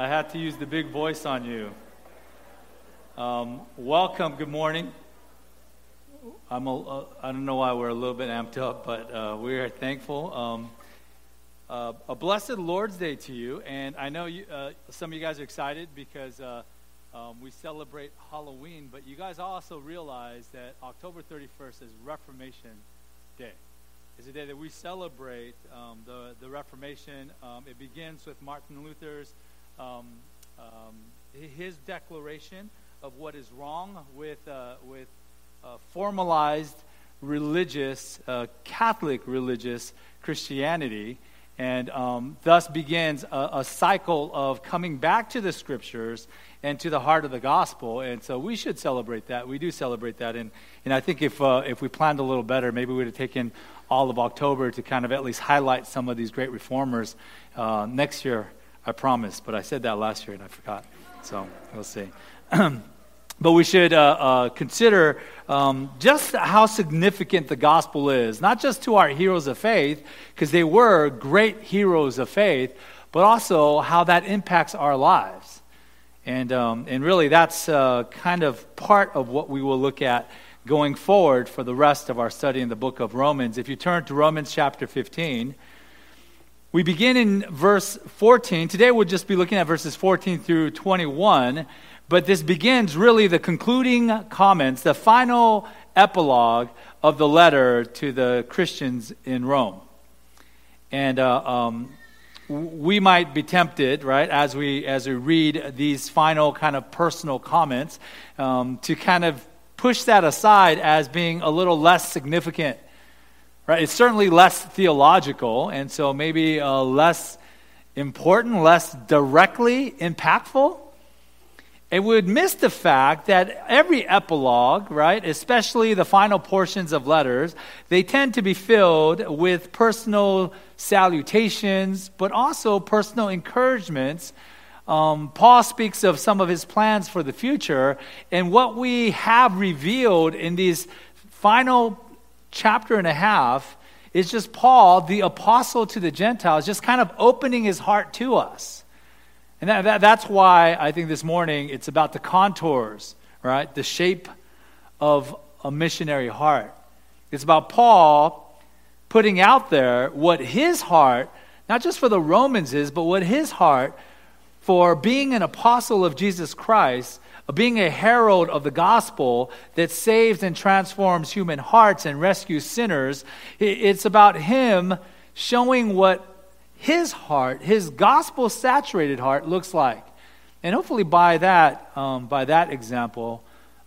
I had to use the big voice on you. Um, welcome. Good morning. I'm a, uh, I don't know why we're a little bit amped up, but uh, we are thankful. Um, uh, a blessed Lord's Day to you, and I know you, uh, some of you guys are excited because uh, um, we celebrate Halloween, but you guys also realize that October 31st is Reformation Day. It's a day that we celebrate um, the, the Reformation. Um, it begins with Martin Luther's um, um, his declaration of what is wrong with, uh, with uh, formalized religious, uh, Catholic religious Christianity, and um, thus begins a, a, cycle of coming back to the scriptures and to the heart of the gospel. And so we should celebrate that. We do celebrate that. And, and I think if, uh, if we planned a little better, maybe we would have taken all of October to kind of at least highlight some of these great reformers. Uh, next year, I promise, but I said that last year and I forgot. So we'll see. but we should uh, uh, consider um, just how significant the gospel is, not just to our heroes of faith, because they were great heroes of faith, but also how that impacts our lives. And, um, and really, that's uh, kind of part of what we will look at going forward for the rest of our study in the book of Romans. If you turn to Romans chapter 15, we begin in verse 14. Today we'll just be looking at verses 14 through 21, but this begins really the concluding comments, the final epilogue of the letter to the Christians in Rome. And uh, um, we might be tempted, right, as we as we read these final kind of personal comments, um, to kind of push that aside as being a little less significant. Right? It's certainly less theological, and so maybe uh, less important, less directly impactful. It would miss the fact that every epilogue, right, especially the final portions of letters, they tend to be filled with personal salutations, but also personal encouragements um, Paul speaks of some of his plans for the future. And what we have revealed in these final chapter and a half is just Paul, the apostle to the Gentiles, just kind of opening his heart to us. And that, that, that's why I think this morning it's about the contours, right? The shape of a missionary heart. It's about Paul putting out there what his heart, not just for the Romans is, but what his heart for being an apostle of Jesus Christ, being a herald of the gospel that saves and transforms human hearts and rescues sinners. It's about him showing what his heart, his gospel saturated heart, looks like. And hopefully, by that, um, by that example,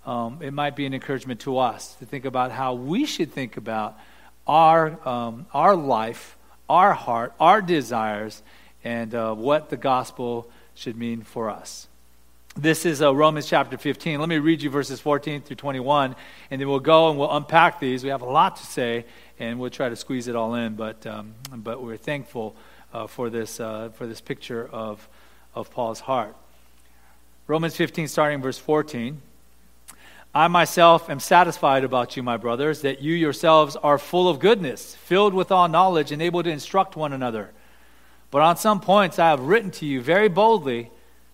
um, it might be an encouragement to us to think about how we should think about our, um, our life, our heart, our desires, and uh, what the gospel should mean for us. This is uh, Romans chapter 15. Let me read you verses 14 through 21, and then we'll go and we'll unpack these. We have a lot to say, and we'll try to squeeze it all in, but, um, but we're thankful uh, for, this, uh, for this picture of, of Paul's heart. Romans 15, starting verse 14. I myself am satisfied about you, my brothers, that you yourselves are full of goodness, filled with all knowledge, and able to instruct one another. But on some points I have written to you very boldly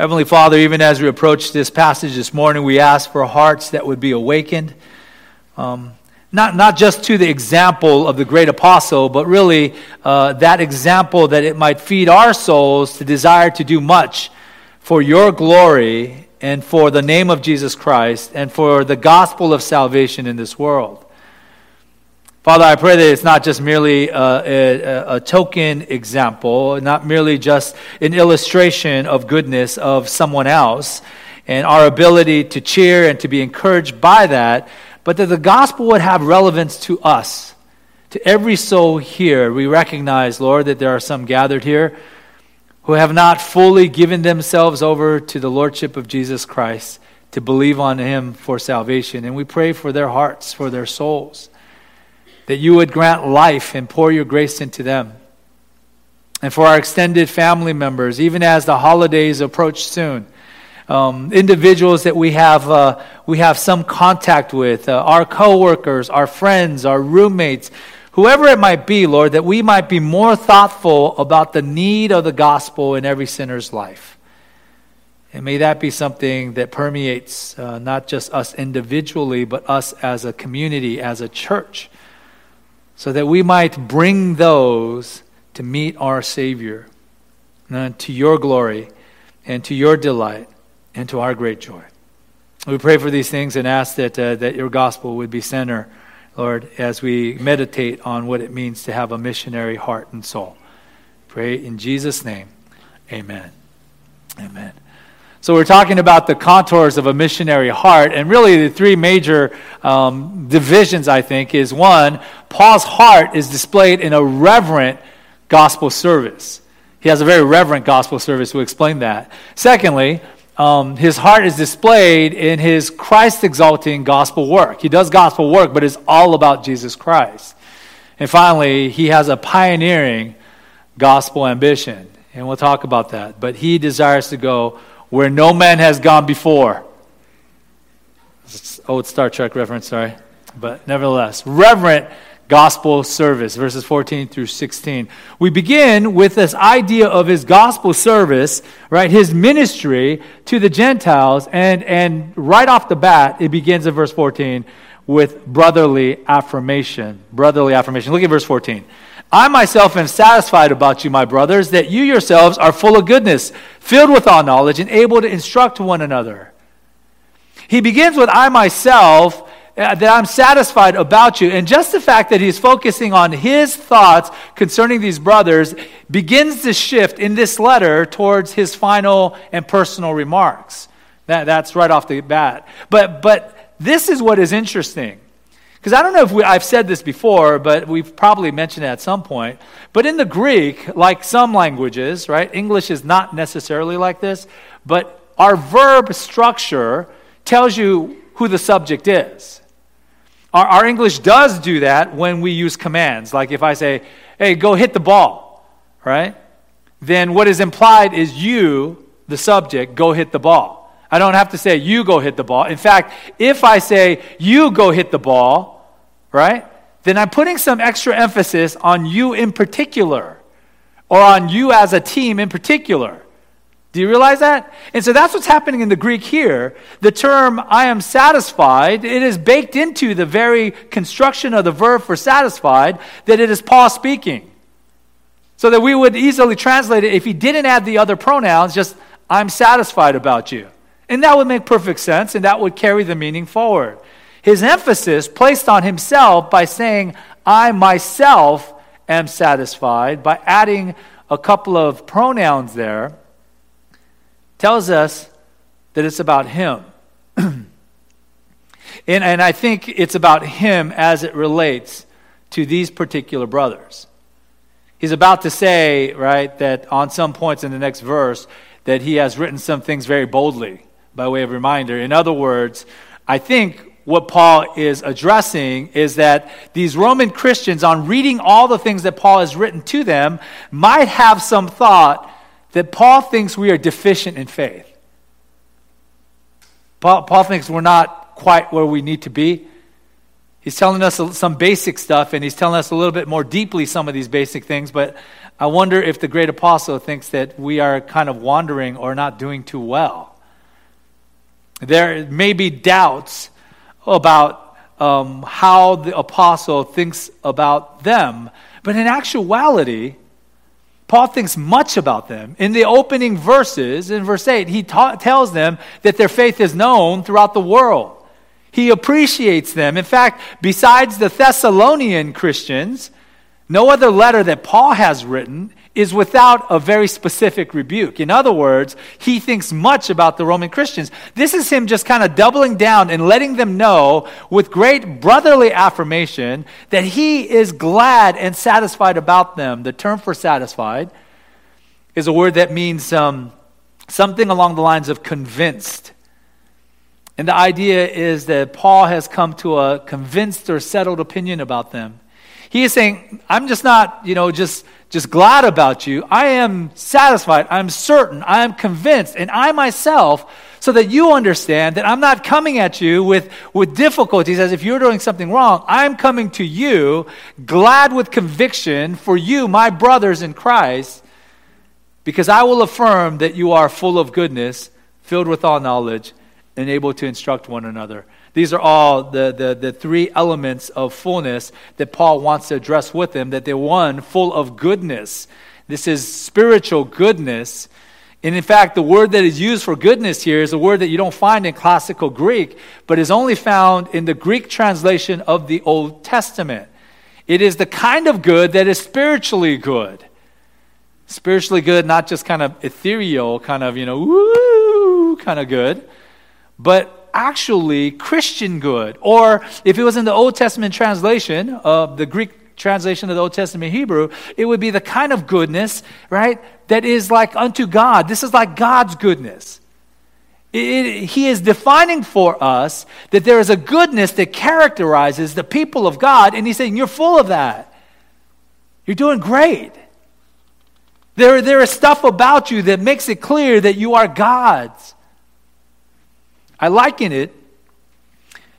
Heavenly Father, even as we approach this passage this morning, we ask for hearts that would be awakened. Um, not, not just to the example of the great apostle, but really uh, that example that it might feed our souls to desire to do much for your glory and for the name of Jesus Christ and for the gospel of salvation in this world. Father, I pray that it's not just merely a, a, a, token example, not merely just an illustration of goodness of someone else and our ability to cheer and to be encouraged by that, but that the gospel would have relevance to us, to every soul here. We recognize, Lord, that there are some gathered here who have not fully given themselves over to the Lordship of Jesus Christ to believe on Him for salvation. And we pray for their hearts, for their souls that you would grant life and pour your grace into them. And for our extended family members, even as the holidays approach soon, um, individuals that we have, uh, we have some contact with, uh, our coworkers, our friends, our roommates, whoever it might be, Lord, that we might be more thoughtful about the need of the gospel in every sinner's life. And may that be something that permeates uh, not just us individually, but us as a community, as a church so that we might bring those to meet our Savior and to your glory and to your delight and to our great joy. We pray for these things and ask that, uh, that your gospel would be center, Lord, as we meditate on what it means to have a missionary heart and soul. Pray in Jesus' name. Amen. Amen. So, we're talking about the contours of a missionary heart, and really the three major um, divisions, I think, is one, Paul's heart is displayed in a reverent gospel service. He has a very reverent gospel service. We'll explain that. Secondly, um, his heart is displayed in his Christ exalting gospel work. He does gospel work, but it's all about Jesus Christ. And finally, he has a pioneering gospel ambition. And we'll talk about that. But he desires to go where no man has gone before. old Star Trek reference, sorry. But nevertheless, reverent gospel service, verses 14 through 16. We begin with this idea of his gospel service, right? His ministry to the Gentiles. And, and right off the bat, it begins in verse 14 with brotherly affirmation. Brotherly affirmation. Look at verse 14. I myself am satisfied about you, my brothers, that you yourselves are full of goodness, filled with all knowledge, and able to instruct one another. He begins with, I myself, uh, that I'm satisfied about you. And just the fact that he's focusing on his thoughts concerning these brothers begins to shift in this letter towards his final and personal remarks. That, that's right off the bat. But, but this is what is interesting. Because I don't know if we, I've said this before, but we've probably mentioned it at some point. But in the Greek, like some languages, right, English is not necessarily like this, but our verb structure tells you who the subject is. Our, our English does do that when we use commands. Like if I say, hey, go hit the ball, right? Then what is implied is you, the subject, go hit the ball. I don't have to say, you go hit the ball. In fact, if I say, you go hit the ball, right, then I'm putting some extra emphasis on you in particular, or on you as a team in particular. Do you realize that? And so that's what's happening in the Greek here. The term I am satisfied, it is baked into the very construction of the verb for satisfied that it is Paul speaking. So that we would easily translate it if he didn't add the other pronouns, just I'm satisfied about you. And that would make perfect sense, and that would carry the meaning forward. His emphasis placed on himself by saying, I myself am satisfied, by adding a couple of pronouns there, tells us that it's about him. and, and I think it's about him as it relates to these particular brothers. He's about to say, right, that on some points in the next verse, that he has written some things very boldly by way of reminder. In other words, I think what Paul is addressing is that these Roman Christians, on reading all the things that Paul has written to them, might have some thought that Paul thinks we are deficient in faith. Paul, Paul thinks we're not quite where we need to be. He's telling us some basic stuff, and he's telling us a little bit more deeply some of these basic things, but I wonder if the great apostle thinks that we are kind of wandering or not doing too well. There may be doubts about um, how the apostle thinks about them, but in actuality, Paul thinks much about them. In the opening verses, in verse 8, he ta- tells them that their faith is known throughout the world. He appreciates them. In fact, besides the Thessalonian Christians, no other letter that Paul has written is without a very specific rebuke. In other words, he thinks much about the Roman Christians. This is him just kind of doubling down and letting them know with great brotherly affirmation that he is glad and satisfied about them. The term for satisfied is a word that means um, something along the lines of convinced. And the idea is that Paul has come to a convinced or settled opinion about them. He is saying, I'm just not, you know, just just glad about you. I am satisfied. I'm certain. I am convinced. And I myself, so that you understand that I'm not coming at you with, with difficulties as if you're doing something wrong. I'm coming to you glad with conviction for you, my brothers in Christ, because I will affirm that you are full of goodness, filled with all knowledge, and able to instruct one another. These are all the, the, the three elements of fullness that Paul wants to address with them, that they're one, full of goodness. This is spiritual goodness. And in fact, the word that is used for goodness here is a word that you don't find in classical Greek, but is only found in the Greek translation of the Old Testament. It is the kind of good that is spiritually good. Spiritually good, not just kind of ethereal, kind of, you know, woo, kind of good, but actually Christian good. Or if it was in the Old Testament translation of the Greek translation of the Old Testament Hebrew, it would be the kind of goodness, right, that is like unto God. This is like God's goodness. It, it, he is defining for us that there is a goodness that characterizes the people of God, and he's saying, You're full of that. You're doing great. There, there is stuff about you that makes it clear that you are God's. I liken it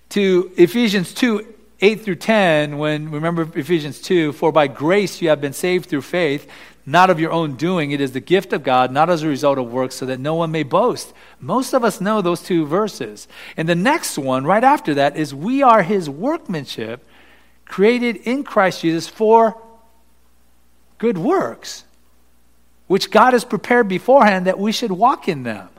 to Ephesians 2 8 through 10, when, remember Ephesians 2, for by grace you have been saved through faith, not of your own doing. It is the gift of God, not as a result of works, so that no one may boast. Most of us know those two verses. And the next one, right after that, is we are his workmanship, created in Christ Jesus for good works, which God has prepared beforehand that we should walk in them.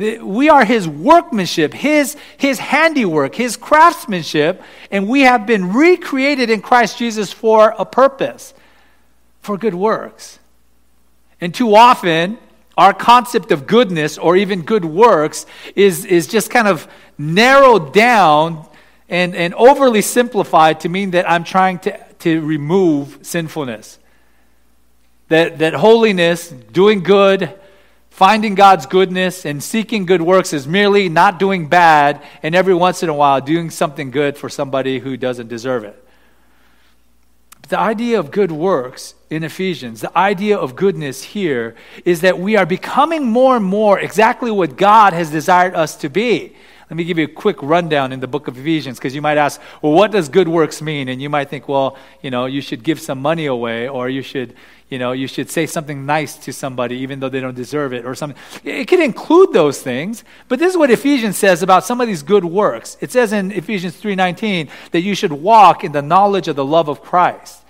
We are his workmanship, his, his handiwork, his craftsmanship, and we have been recreated in Christ Jesus for a purpose, for good works. And too often, our concept of goodness or even good works is, is just kind of narrowed down and, and overly simplified to mean that I'm trying to, to remove sinfulness. That, that holiness, doing good, Finding God's goodness and seeking good works is merely not doing bad and every once in a while doing something good for somebody who doesn't deserve it. But the idea of good works in Ephesians, the idea of goodness here is that we are becoming more and more exactly what God has desired us to be. Let me give you a quick rundown in the book of Ephesians because you might ask, well, what does good works mean? And you might think, well, you know, you should give some money away or you should, you know, you should say something nice to somebody even though they don't deserve it or something. It can include those things, but this is what Ephesians says about some of these good works. It says in Ephesians 3:19 that you should walk in the knowledge of the love of Christ.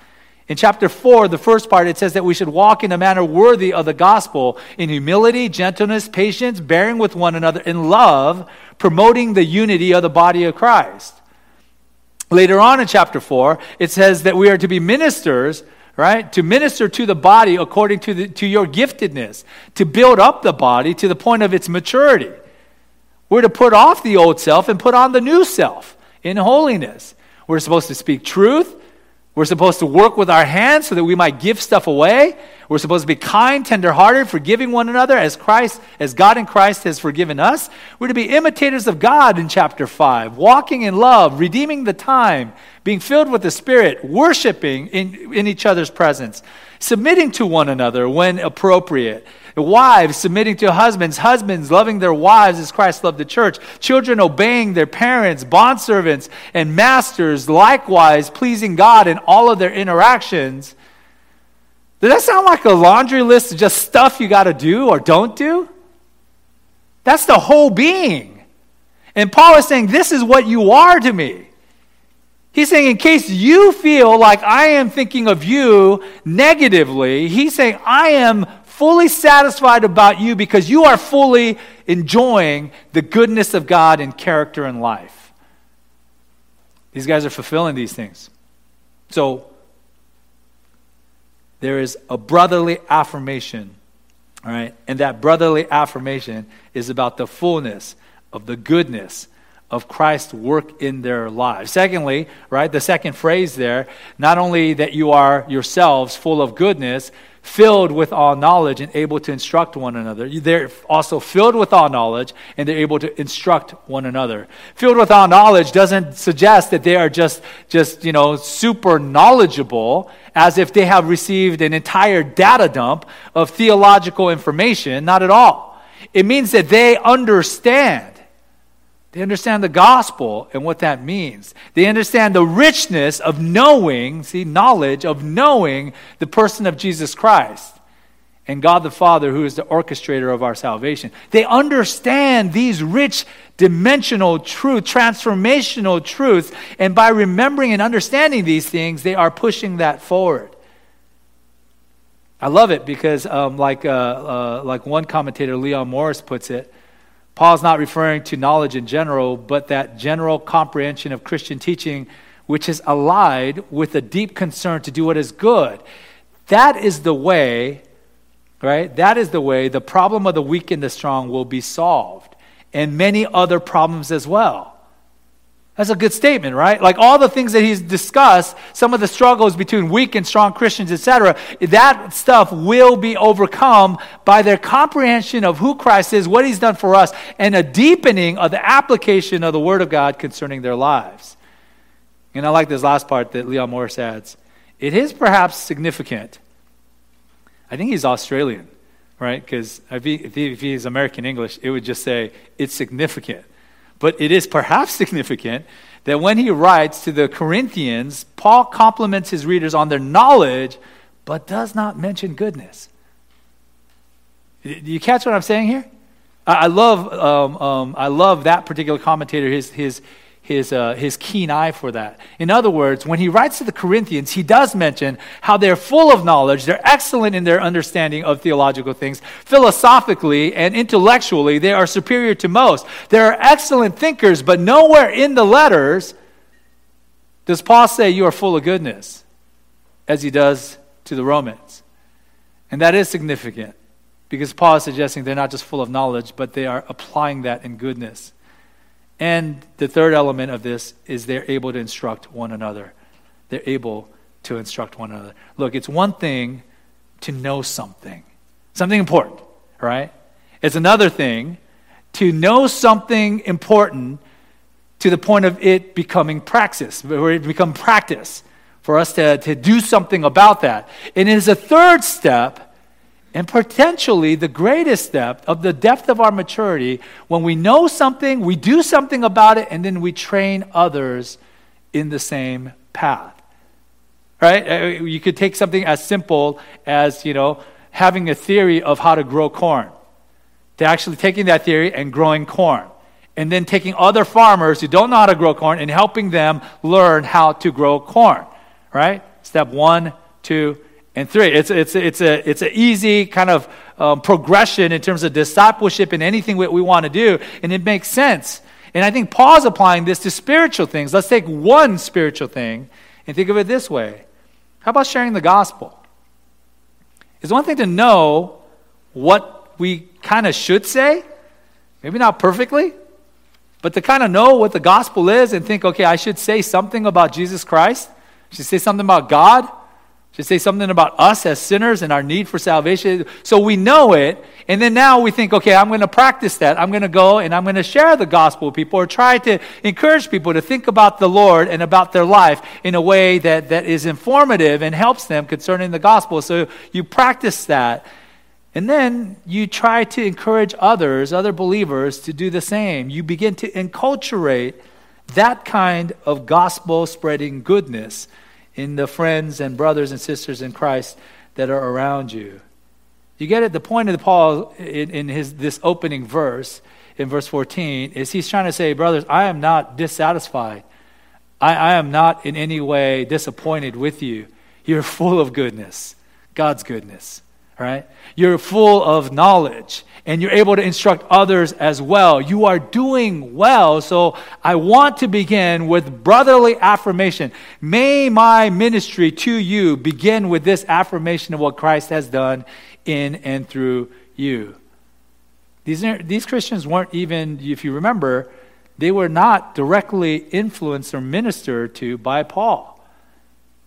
In chapter 4, the first part, it says that we should walk in a manner worthy of the gospel in humility, gentleness, patience, bearing with one another in love, promoting the unity of the body of Christ. Later on in chapter 4, it says that we are to be ministers right? To minister to the body according to, the, to your giftedness, to build up the body to the point of its maturity. We're to put off the old self and put on the new self in holiness. We're supposed to speak truth. We're supposed to work with our hands so that we might give stuff away. We're supposed to be kind, tenderhearted, forgiving one another as Christ, as God in Christ has forgiven us. We're to be imitators of God in chapter 5, walking in love, redeeming the time, being filled with the Spirit, worshiping in, in each other's presence, submitting to one another when appropriate, wives submitting to husbands, husbands loving their wives as Christ loved the church, children obeying their parents, bondservants and masters likewise pleasing God in all of their interactions. Does that sound like a laundry list of just stuff you got to do or don't do? That's the whole being. And Paul is saying, This is what you are to me. He's saying, in case you feel like I am thinking of you negatively, he's saying, I am fully satisfied about you because you are fully enjoying the goodness of God in character and life. These guys are fulfilling these things. So, there is a brotherly affirmation, all right? And that brotherly affirmation is about the fullness of the goodness of Christ's work in their lives. Secondly, right, the second phrase there, not only that you are yourselves full of goodness, filled with all knowledge and able to instruct one another. They're also filled with all knowledge and they're able to instruct one another. Filled with all knowledge doesn't suggest that they are just, just, you know, super knowledgeable as if they have received an entire data dump of theological information. Not at all. It means that they understand they understand the gospel and what that means. They understand the richness of knowing, see, knowledge of knowing the person of Jesus Christ and God the Father, who is the orchestrator of our salvation. They understand these rich dimensional truth, transformational truths, and by remembering and understanding these things, they are pushing that forward. I love it because, um, like, uh, uh, like one commentator, Leon Morris, puts it, Paul's not referring to knowledge in general, but that general comprehension of Christian teaching, which is allied with a deep concern to do what is good. That is the way, right? That is the way the problem of the weak and the strong will be solved, and many other problems as well. That's a good statement, right? Like all the things that he's discussed, some of the struggles between weak and strong Christians, etc., that stuff will be overcome by their comprehension of who Christ is, what he's done for us, and a deepening of the application of the Word of God concerning their lives. And I like this last part that Leon Morris adds. It is perhaps significant. I think he's Australian, right? Because if, he, if, if he's American English, it would just say, it's significant but it is perhaps significant that when he writes to the Corinthians, Paul compliments his readers on their knowledge, but does not mention goodness. Do you catch what I'm saying here? I love, um, um, I love that particular commentator, his, his, his, uh, his keen eye for that. In other words, when he writes to the Corinthians, he does mention how they're full of knowledge, they're excellent in their understanding of theological things. Philosophically and intellectually, they are superior to most. They are excellent thinkers, but nowhere in the letters does Paul say you are full of goodness, as he does to the Romans. And that is significant because Paul is suggesting they're not just full of knowledge, but they are applying that in goodness. And the third element of this is they're able to instruct one another. They're able to instruct one another. Look, it's one thing to know something, something important, right? It's another thing to know something important to the point of it becoming praxis, where it become practice for us to, to do something about that. And it is a third step and potentially the greatest depth of the depth of our maturity when we know something, we do something about it, and then we train others in the same path. Right? Uh, you could take something as simple as, you know, having a theory of how to grow corn, to actually taking that theory and growing corn. And then taking other farmers who don't know how to grow corn and helping them learn how to grow corn. Right? Step one, two, and three. It's, it's, it's, a, it's an easy kind of um, progression in terms of discipleship and anything that we want to do, and it makes sense. And I think Paul's applying this to spiritual things. Let's take one spiritual thing and think of it this way How about sharing the gospel? It's one thing to know what we kind of should say, maybe not perfectly, but to kind of know what the gospel is and think, okay, I should say something about Jesus Christ. I should say something about God should say something about us as sinners and our need for salvation. So we know it, and then now we think, okay, I'm going to practice that. I'm going to go and I'm going to share the gospel with people or try to encourage people to think about the Lord and about their life in a way that, that is informative and helps them concerning the gospel. So you practice that. And then you try to encourage others, other believers, to do the same. You begin to enculturate that kind of gospel spreading goodness in the friends and brothers and sisters in Christ that are around you. You get it? The point of Paul in, in his, this opening verse, in verse 14, is he's trying to say, brothers, I am not dissatisfied. I, I am not in any way disappointed with you. You're full of goodness, God's goodness, right? You're full of knowledge and you're able to instruct others as well. You are doing well. So I want to begin with brotherly affirmation. May my ministry to you begin with this affirmation of what Christ has done in and through you. These, these Christians weren't even, if you remember, they were not directly influenced or ministered to by Paul.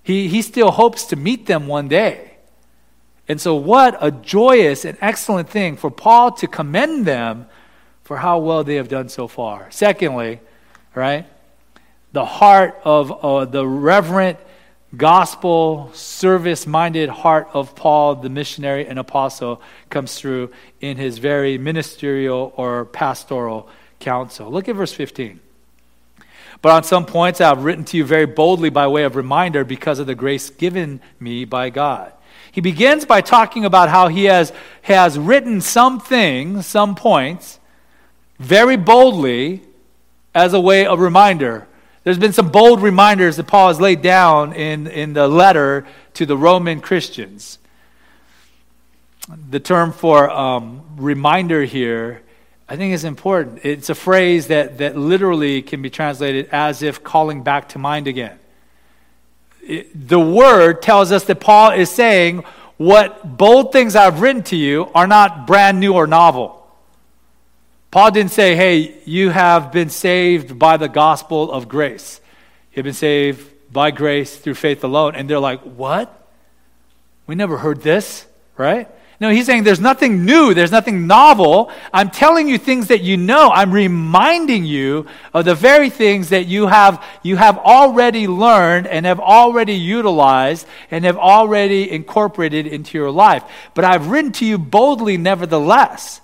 He, he still hopes to meet them one day. And so, what a joyous and excellent thing for Paul to commend them for how well they have done so far. Secondly, right, the heart of uh, the reverent, gospel, service minded heart of Paul, the missionary and apostle, comes through in his very ministerial or pastoral counsel. Look at verse 15. But on some points I have written to you very boldly by way of reminder because of the grace given me by God. He begins by talking about how he has, has written some things, some points, very boldly as a way of reminder. There's been some bold reminders that Paul has laid down in, in the letter to the Roman Christians. The term for um, reminder here, I think, is important. It's a phrase that, that literally can be translated as if calling back to mind again the word tells us that Paul is saying, What bold things I've written to you are not brand new or novel. Paul didn't say, Hey, you have been saved by the gospel of grace. You've been saved by grace through faith alone. And they're like, What? We never heard this, right? No, he's saying there's nothing new, there's nothing novel. I'm telling you things that you know. I'm reminding you of the very things that you have you have already learned and have already utilized and have already incorporated into your life. But I've written to you boldly nevertheless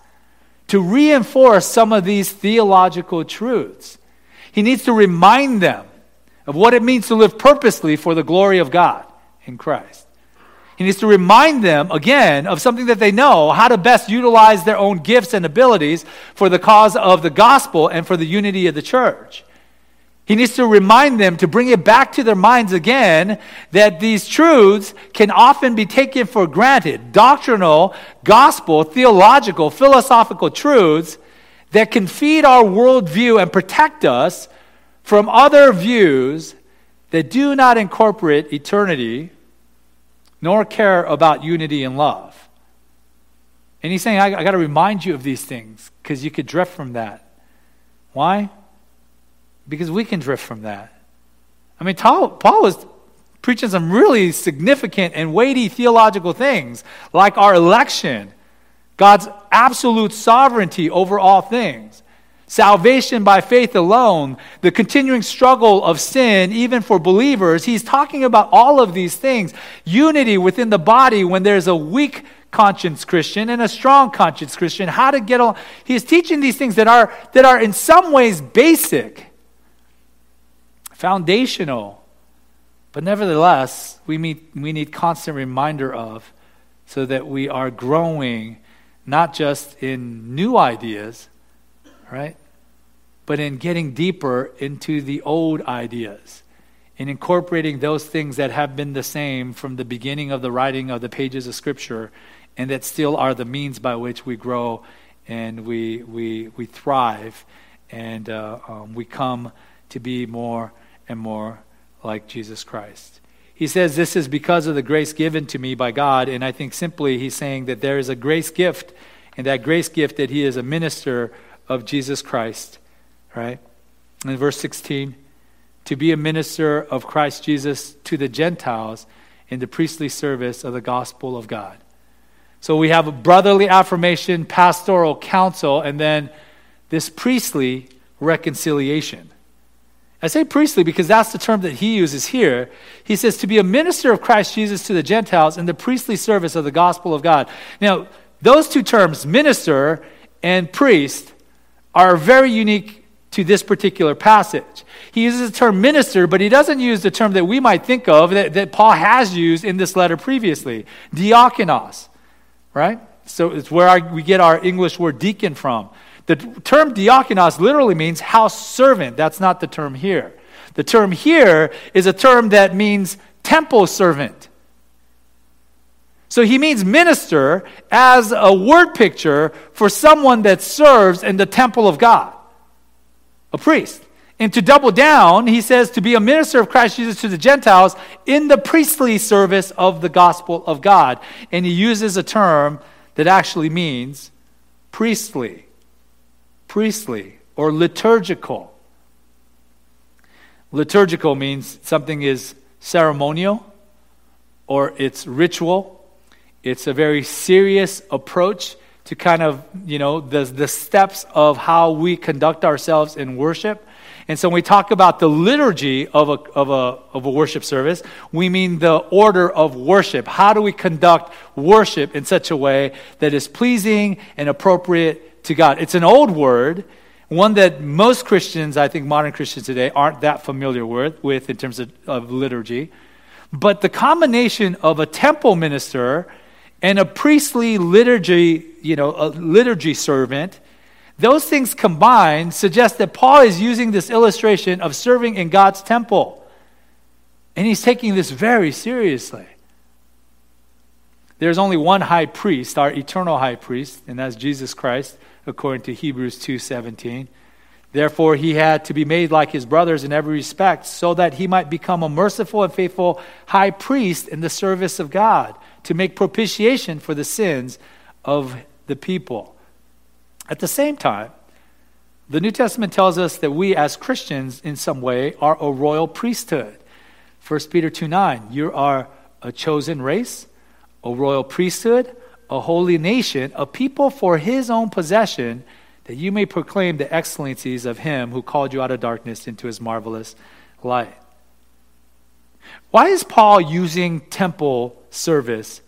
to reinforce some of these theological truths. He needs to remind them of what it means to live purposely for the glory of God in Christ. He needs to remind them again of something that they know, how to best utilize their own gifts and abilities for the cause of the gospel and for the unity of the church. He needs to remind them to bring it back to their minds again that these truths can often be taken for granted. Doctrinal, gospel, theological, philosophical truths that can feed our worldview and protect us from other views that do not incorporate eternity nor care about unity and love. And he's saying, I, I got to remind you of these things because you could drift from that. Why? Because we can drift from that. I mean, Paul, Paul was preaching some really significant and weighty theological things, like our election, God's absolute sovereignty over all things salvation by faith alone, the continuing struggle of sin, even for believers. He's talking about all of these things. Unity within the body when there's a weak conscience Christian and a strong conscience Christian, how to get along. He's teaching these things that are, that are in some ways basic, foundational, but nevertheless, we, meet, we need constant reminder of so that we are growing not just in new ideas, right? But in getting deeper into the old ideas, in incorporating those things that have been the same from the beginning of the writing of the pages of Scripture, and that still are the means by which we grow and we, we, we thrive and uh, um, we come to be more and more like Jesus Christ. He says, This is because of the grace given to me by God. And I think simply he's saying that there is a grace gift, and that grace gift that he is a minister of Jesus Christ, right? In verse 16, to be a minister of Christ Jesus to the Gentiles in the priestly service of the gospel of God. So we have a brotherly affirmation, pastoral counsel, and then this priestly reconciliation. I say priestly because that's the term that he uses here. He says to be a minister of Christ Jesus to the Gentiles in the priestly service of the gospel of God. Now, those two terms, minister and priest, are very unique to this particular passage. He uses the term minister, but he doesn't use the term that we might think of that, that Paul has used in this letter previously diakonos, right? So it's where our, we get our English word deacon from. The term diakonos literally means house servant. That's not the term here. The term here is a term that means temple servant. So he means minister as a word picture for someone that serves in the temple of God, a priest. And to double down, he says to be a minister of Christ Jesus to the Gentiles in the priestly service of the gospel of God. And he uses a term that actually means priestly, priestly, or liturgical. Liturgical means something is ceremonial or it's ritual it's a very serious approach to kind of, you know, the, the steps of how we conduct ourselves in worship. And so when we talk about the liturgy of a, of, a, of a worship service, we mean the order of worship. How do we conduct worship in such a way that is pleasing and appropriate to God? It's an old word, one that most Christians, I think modern Christians today, aren't that familiar with, with in terms of, of liturgy. But the combination of a temple minister and a priestly liturgy, you know, a liturgy servant, those things combined suggest that Paul is using this illustration of serving in God's temple. And he's taking this very seriously. There's only one high priest, our eternal high priest, and that's Jesus Christ, according to Hebrews 2:17. Therefore he had to be made like his brothers in every respect, so that he might become a merciful and faithful high priest in the service of God to make propitiation for the sins of the people. At the same time, the New Testament tells us that we as Christians, in some way, are a royal priesthood. 1 Peter 2 9, you are a chosen race, a royal priesthood, a holy nation, a people for his own possession, that you may proclaim the excellencies of him who called you out of darkness into his marvelous light. Why is Paul using temple service,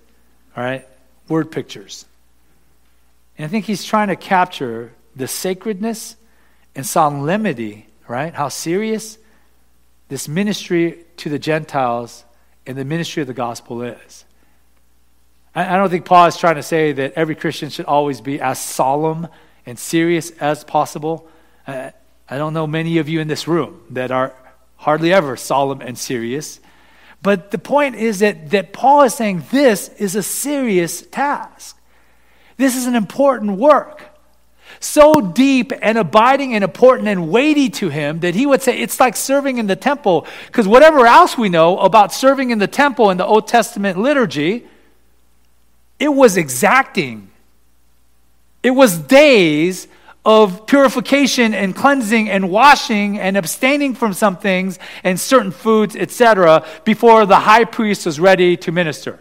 all right, word pictures? And I think he's trying to capture the sacredness and solemnity, right? How serious this ministry to the Gentiles and the ministry of the gospel is. I don't think Paul is trying to say that every Christian should always be as solemn and serious as possible. I don't know many of you in this room that are hardly ever solemn and serious. But the point is that, that Paul is saying this is a serious task. This is an important work. So deep and abiding and important and weighty to him that he would say it's like serving in the temple. Because whatever else we know about serving in the temple in the Old Testament liturgy, it was exacting. It was days of purification and cleansing and washing and abstaining from some things and certain foods, etc., before the high priest was ready to minister.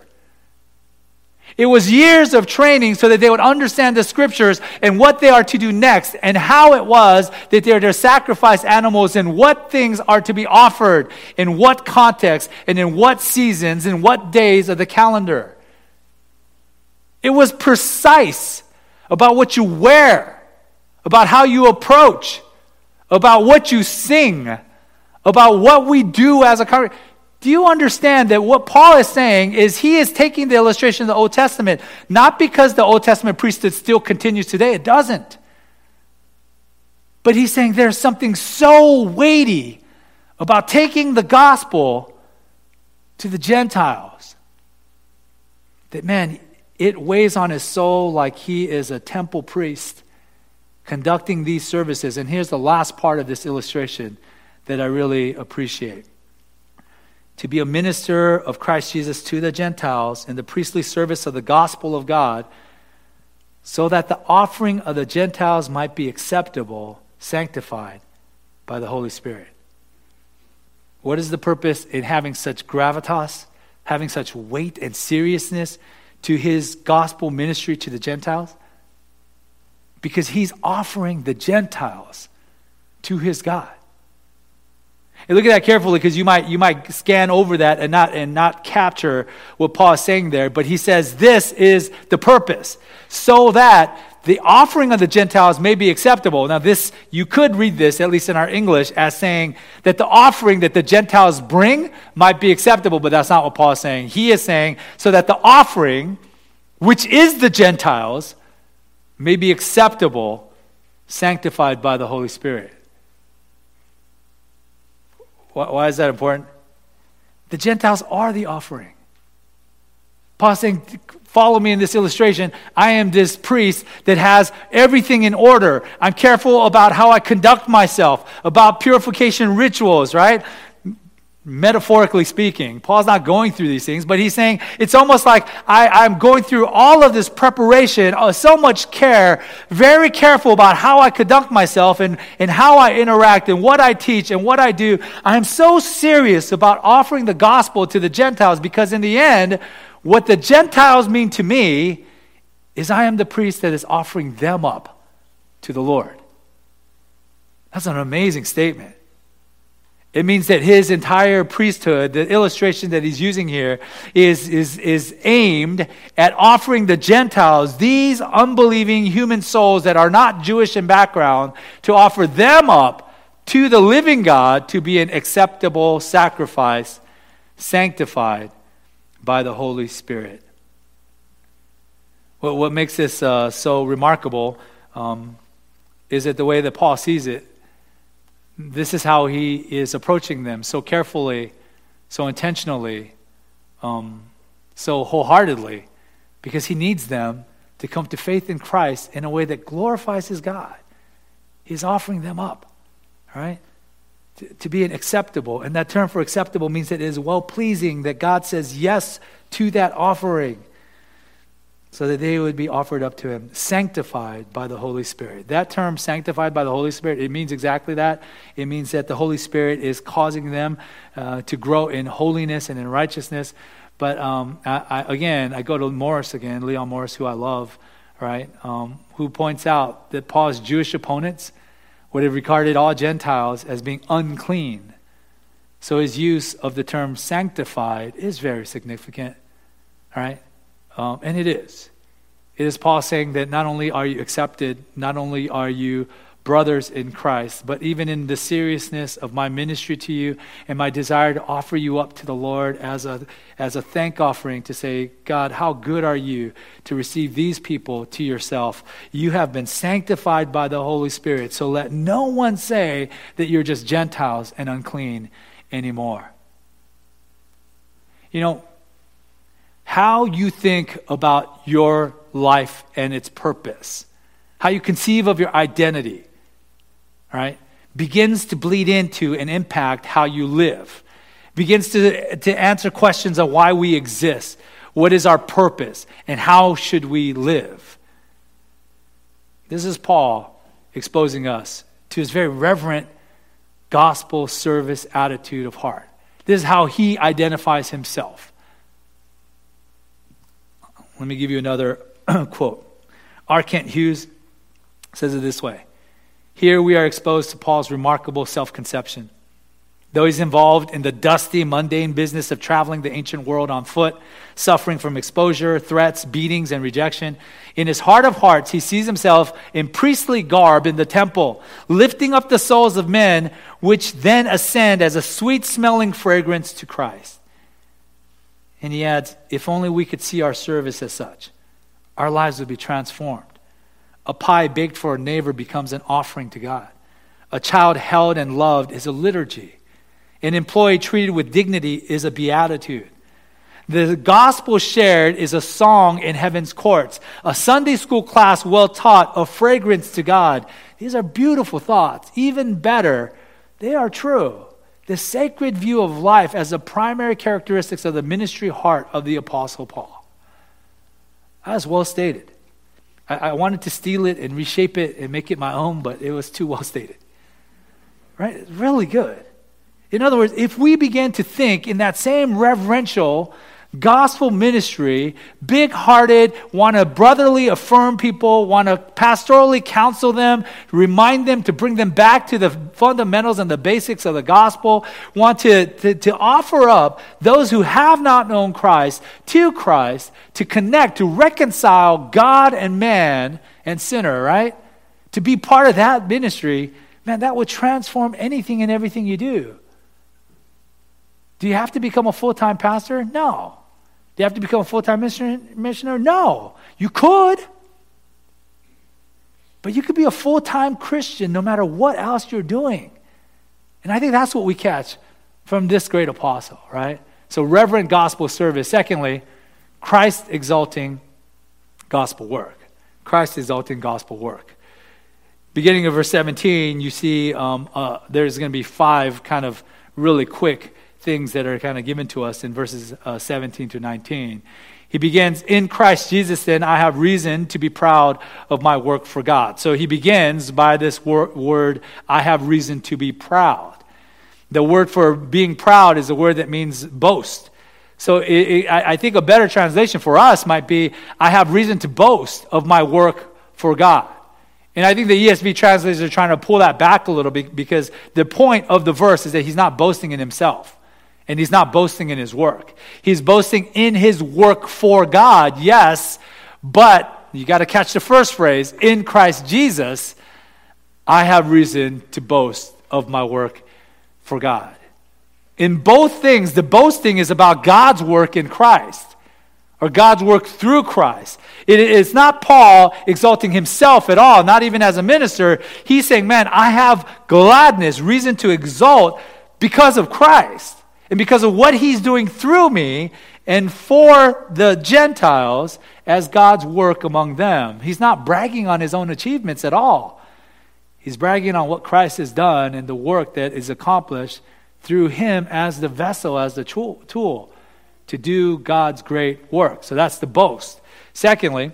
It was years of training so that they would understand the scriptures and what they are to do next and how it was that they are to sacrifice animals and what things are to be offered in what context and in what seasons and what days of the calendar. It was precise about what you wear about how you approach, about what you sing, about what we do as a congregation. Do you understand that what Paul is saying is he is taking the illustration of the Old Testament, not because the Old Testament priesthood still continues today, it doesn't. But he's saying there's something so weighty about taking the gospel to the Gentiles that, man, it weighs on his soul like he is a temple priest conducting these services. And here's the last part of this illustration that I really appreciate. To be a minister of Christ Jesus to the Gentiles in the priestly service of the gospel of God, so that the offering of the Gentiles might be acceptable, sanctified by the Holy Spirit. What is the purpose in having such gravitas, having such weight and seriousness to his gospel ministry to the Gentiles? Because he's offering the Gentiles to his God. And look at that carefully because you might, you might scan over that and not, and not capture what Paul is saying there. But he says this is the purpose so that the offering of the Gentiles may be acceptable. Now, this, you could read this, at least in our English, as saying that the offering that the Gentiles bring might be acceptable, but that's not what Paul is saying. He is saying so that the offering, which is the Gentiles, may be acceptable, sanctified by the Holy Spirit. Why is that important? The Gentiles are the offering. Paul saying, Follow me in this illustration. I am this priest that has everything in order. I'm careful about how I conduct myself, about purification rituals, right? Metaphorically speaking. Paul's not going through these things, but he's saying it's almost like I, am going through all of this preparation, uh, so much care, very careful about how I conduct myself and, and how I interact and what I teach and what I do. I'm so serious about offering the gospel to the Gentiles because, in the end, what the Gentiles mean to me is I am the priest that is offering them up to the Lord. That's an amazing statement. It means that his entire priesthood, the illustration that he's using here, is, is, is aimed at offering the Gentiles, these unbelieving human souls that are not Jewish in background, to offer them up to the living God to be an acceptable sacrifice, sanctified by the Holy Spirit. What, what makes this uh, so remarkable um, is that the way that Paul sees it, this is how he is approaching them so carefully, so intentionally, um, so wholeheartedly, because he needs them to come to faith in Christ in a way that glorifies his God. He's offering them up, right? To, to be an acceptable. And that term for acceptable means that it is well pleasing, that God says yes to that offering so that they would be offered up to him, sanctified by the Holy Spirit. That term, sanctified by the Holy Spirit, it means exactly that. It means that the Holy Spirit is causing them uh, to grow in holiness and in righteousness. But um, I, I, again, I go to Morris again, Leon Morris, who I love, right, um, who points out that Paul's Jewish opponents would have regarded all Gentiles as being unclean. So his use of the term sanctified is very significant, right? Um, and it is. It is Paul saying that not only are you accepted, not only are you brothers in Christ, but even in the seriousness of my ministry to you and my desire to offer you up to the Lord as a, as a thank offering to say, God, how good are you to receive these people to yourself? You have been sanctified by the Holy Spirit, so let no one say that you're just Gentiles and unclean anymore. You know, how you think about your life and its purpose, how you conceive of your identity, right, begins to bleed into and impact how you live, begins to, to answer questions of why we exist, what is our purpose, and how should we live. This is Paul exposing us to his very reverent gospel service attitude of heart. This is how he identifies himself. Let me give you another quote. R. Kent Hughes says it this way Here we are exposed to Paul's remarkable self conception. Though he's involved in the dusty, mundane business of traveling the ancient world on foot, suffering from exposure, threats, beatings, and rejection, in his heart of hearts, he sees himself in priestly garb in the temple, lifting up the souls of men, which then ascend as a sweet smelling fragrance to Christ. And he adds, if only we could see our service as such, our lives would be transformed. A pie baked for a neighbor becomes an offering to God. A child held and loved is a liturgy. An employee treated with dignity is a beatitude. The gospel shared is a song in heaven's courts. A Sunday school class well taught, a fragrance to God. These are beautiful thoughts. Even better, they are true the sacred view of life as the primary characteristics of the ministry heart of the Apostle Paul. That was well stated. I, I wanted to steal it and reshape it and make it my own, but it was too well stated. Right? It's really good. In other words, if we begin to think in that same reverential, gospel ministry, big hearted, want to brotherly affirm people, want to pastorally counsel them, remind them to bring them back to the fundamentals and the basics of the gospel, want to, to, to offer up those who have not known Christ to Christ, to connect, to reconcile God and man and sinner, right? To be part of that ministry, man, that would transform anything and everything you do. Do you have to become a full time pastor? No. You have to become a full time missionary? No. You could. But you could be a full time Christian no matter what else you're doing. And I think that's what we catch from this great apostle, right? So, reverent gospel service. Secondly, Christ exalting gospel work. Christ exalting gospel work. Beginning of verse 17, you see um, uh, there's going to be five kind of really quick things that are kind of given to us in verses uh, 17 to 19. He begins, In Christ Jesus, then, I have reason to be proud of my work for God. So he begins by this wor- word, I have reason to be proud. The word for being proud is a word that means boast. So it, it, I think a better translation for us might be, I have reason to boast of my work for God. And I think the ESV translators are trying to pull that back a little bit because the point of the verse is that he's not boasting in himself and he's not boasting in his work. He's boasting in his work for God, yes, but you got to catch the first phrase in Christ Jesus, I have reason to boast of my work for God. In both things, the boasting is about God's work in Christ or God's work through Christ. It is not Paul exalting himself at all, not even as a minister. He's saying, Man, I have gladness, reason to exalt because of Christ and because of what he's doing through me and for the Gentiles as God's work among them. He's not bragging on his own achievements at all. He's bragging on what Christ has done and the work that is accomplished through him as the vessel, as the tool to do God's great work. So that's the boast. Secondly,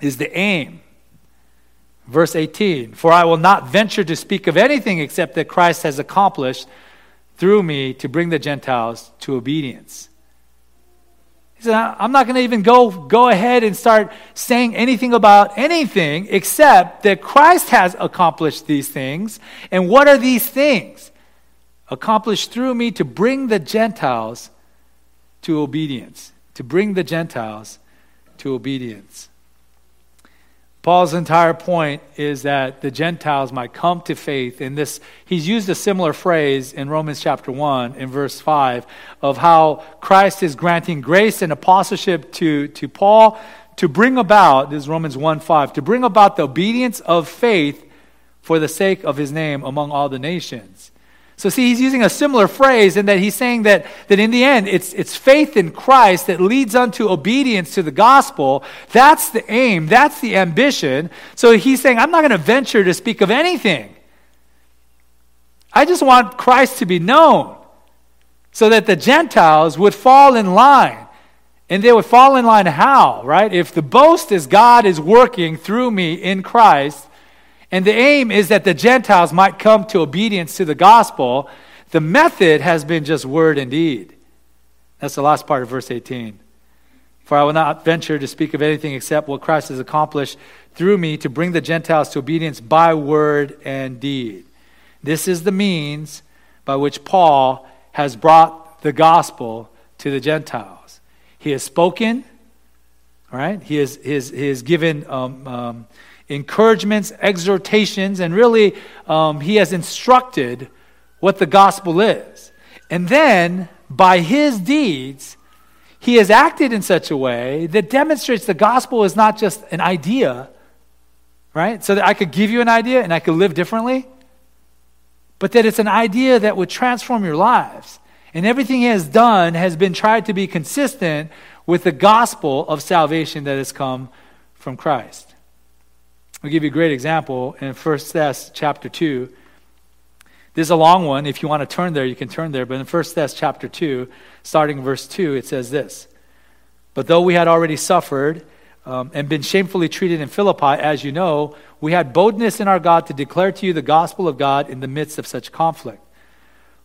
is the aim. Verse 18 For I will not venture to speak of anything except that Christ has accomplished through me to bring the Gentiles to obedience. He said, I'm not going to even go, go ahead and start saying anything about anything except that Christ has accomplished these things. And what are these things? Accomplished through me to bring the Gentiles to obedience. To bring the Gentiles to obedience. Paul's entire point is that the Gentiles might come to faith. In this, he's used a similar phrase in Romans chapter 1 in verse 5 of how Christ is granting grace and apostleship to, to Paul to bring about, this is Romans 1 5, to bring about the obedience of faith for the sake of his name among all the nations. So, see, he's using a similar phrase in that he's saying that, that in the end, it's, it's faith in Christ that leads unto obedience to the gospel. That's the aim, that's the ambition. So, he's saying, I'm not going to venture to speak of anything. I just want Christ to be known so that the Gentiles would fall in line. And they would fall in line how, right? If the boast is God is working through me in Christ, and the aim is that the Gentiles might come to obedience to the gospel. The method has been just word and deed. That's the last part of verse 18. For I will not venture to speak of anything except what Christ has accomplished through me to bring the Gentiles to obedience by word and deed. This is the means by which Paul has brought the gospel to the Gentiles. He has spoken, right? He has, he has, he has given um, um, encouragements, exhortations, and really um, he has instructed what the gospel is. And then, by his deeds, he has acted in such a way that demonstrates the gospel is not just an idea, right? So that I could give you an idea and I could live differently, but that it's an idea that would transform your lives. And everything he has done has been tried to be consistent with the gospel of salvation that has come from Christ. I'll give you a great example in 1 Thess chapter 2. This is a long one. If you want to turn there, you can turn there. But in 1 Thess chapter 2, starting verse 2, it says this But though we had already suffered um, and been shamefully treated in Philippi, as you know, we had boldness in our God to declare to you the gospel of God in the midst of such conflict.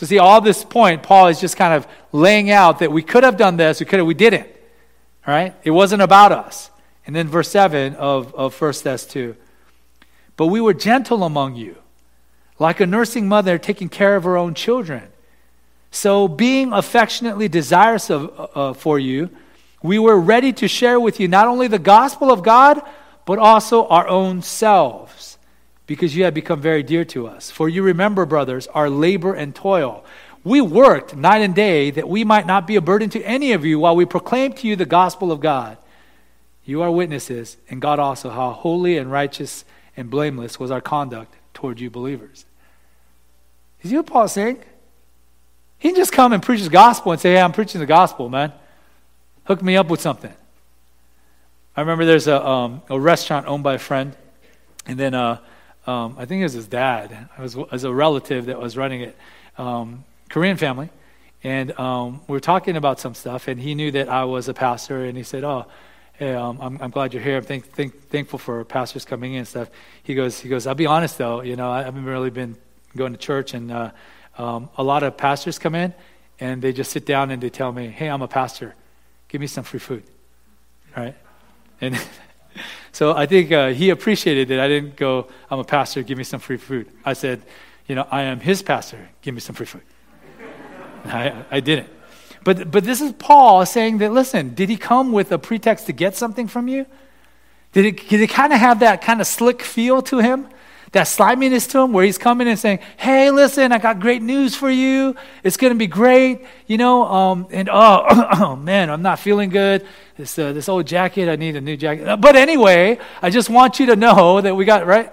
So, see, all this point, Paul is just kind of laying out that we could have done this, we could have, we didn't. All right? It wasn't about us. And then verse 7 of, of 1 Thess 2. But we were gentle among you, like a nursing mother taking care of her own children. So, being affectionately desirous of, uh, for you, we were ready to share with you not only the gospel of God, but also our own selves, because you have become very dear to us. For you remember, brothers, our labor and toil. We worked night and day that we might not be a burden to any of you while we proclaim to you the gospel of God. You are witnesses, and God also, how holy and righteous and blameless was our conduct toward you believers. Is you what Paul's saying? He can just come and preach the gospel and say, Hey, I'm preaching the gospel, man. Hook me up with something. I remember there's a, um, a restaurant owned by a friend, and then uh, um, I think it was his dad, it was, as a relative that was running it, um, Korean family. And um, we were talking about some stuff, and he knew that I was a pastor, and he said, Oh, hey, um, I'm, I'm glad you're here. I'm thank, thank, thankful for pastors coming in and stuff. He goes, he goes, I'll be honest though, you know, I haven't really been going to church, and uh, um, a lot of pastors come in, and they just sit down and they tell me, hey, I'm a pastor. Give me some free food. Right? And so I think uh, he appreciated that I didn't go, I'm a pastor, give me some free food. I said, you know, I am his pastor, give me some free food. I, I didn't. But, but this is Paul saying that, listen, did he come with a pretext to get something from you? Did it, did it kind of have that kind of slick feel to him? That sliminess to him where he's coming and saying, hey, listen, I got great news for you. It's going to be great, you know, um, and oh, oh, man, I'm not feeling good. This, uh, this old jacket, I need a new jacket. But anyway, I just want you to know that we got, right?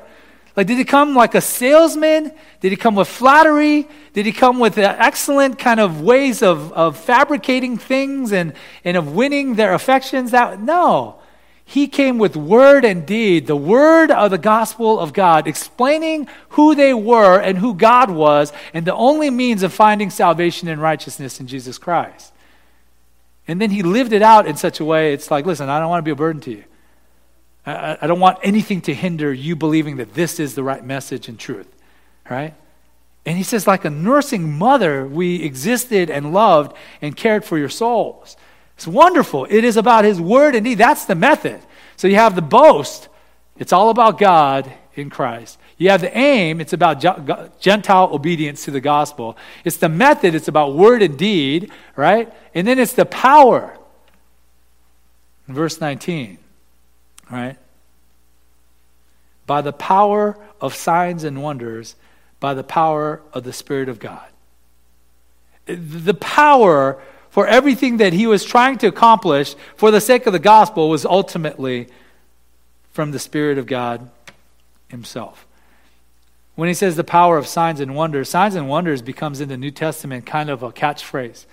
Like, did he come like a salesman? Did he come with flattery? Did he come with uh, excellent kind of ways of, of fabricating things and, and of winning their affections? That, no. He came with word and deed, the word of the gospel of God, explaining who they were and who God was, and the only means of finding salvation and righteousness in Jesus Christ. And then he lived it out in such a way, it's like, listen, I don't want to be a burden to you. I, I don't want anything to hinder you believing that this is the right message and truth, right? And he says, like a nursing mother, we existed and loved and cared for your souls. It's wonderful. It is about his word and deed. That's the method. So you have the boast, it's all about God in Christ. You have the aim, it's about Gentile obedience to the gospel. It's the method, it's about word and deed, right? And then it's the power. In verse 19 right? By the power of signs and wonders, by the power of the Spirit of God. The power for everything that he was trying to accomplish for the sake of the gospel was ultimately from the Spirit of God himself. When he says the power of signs and wonders, signs and wonders becomes in the New Testament kind of a catchphrase,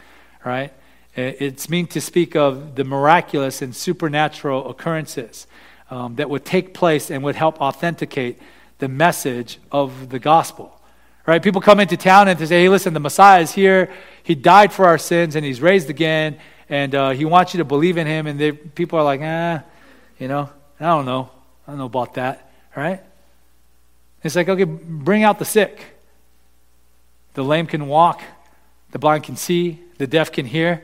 right? It's meant to speak of the miraculous and supernatural occurrences um, that would take place and would help authenticate the message of the gospel. Right? People come into town and they say, hey, listen, the Messiah is here. He died for our sins and he's raised again. And uh, he wants you to believe in him. And they, people are like, ah, you know, I don't know. I don't know about that. Right? It's like, okay, bring out the sick. The lame can walk. The blind can see. The deaf can hear.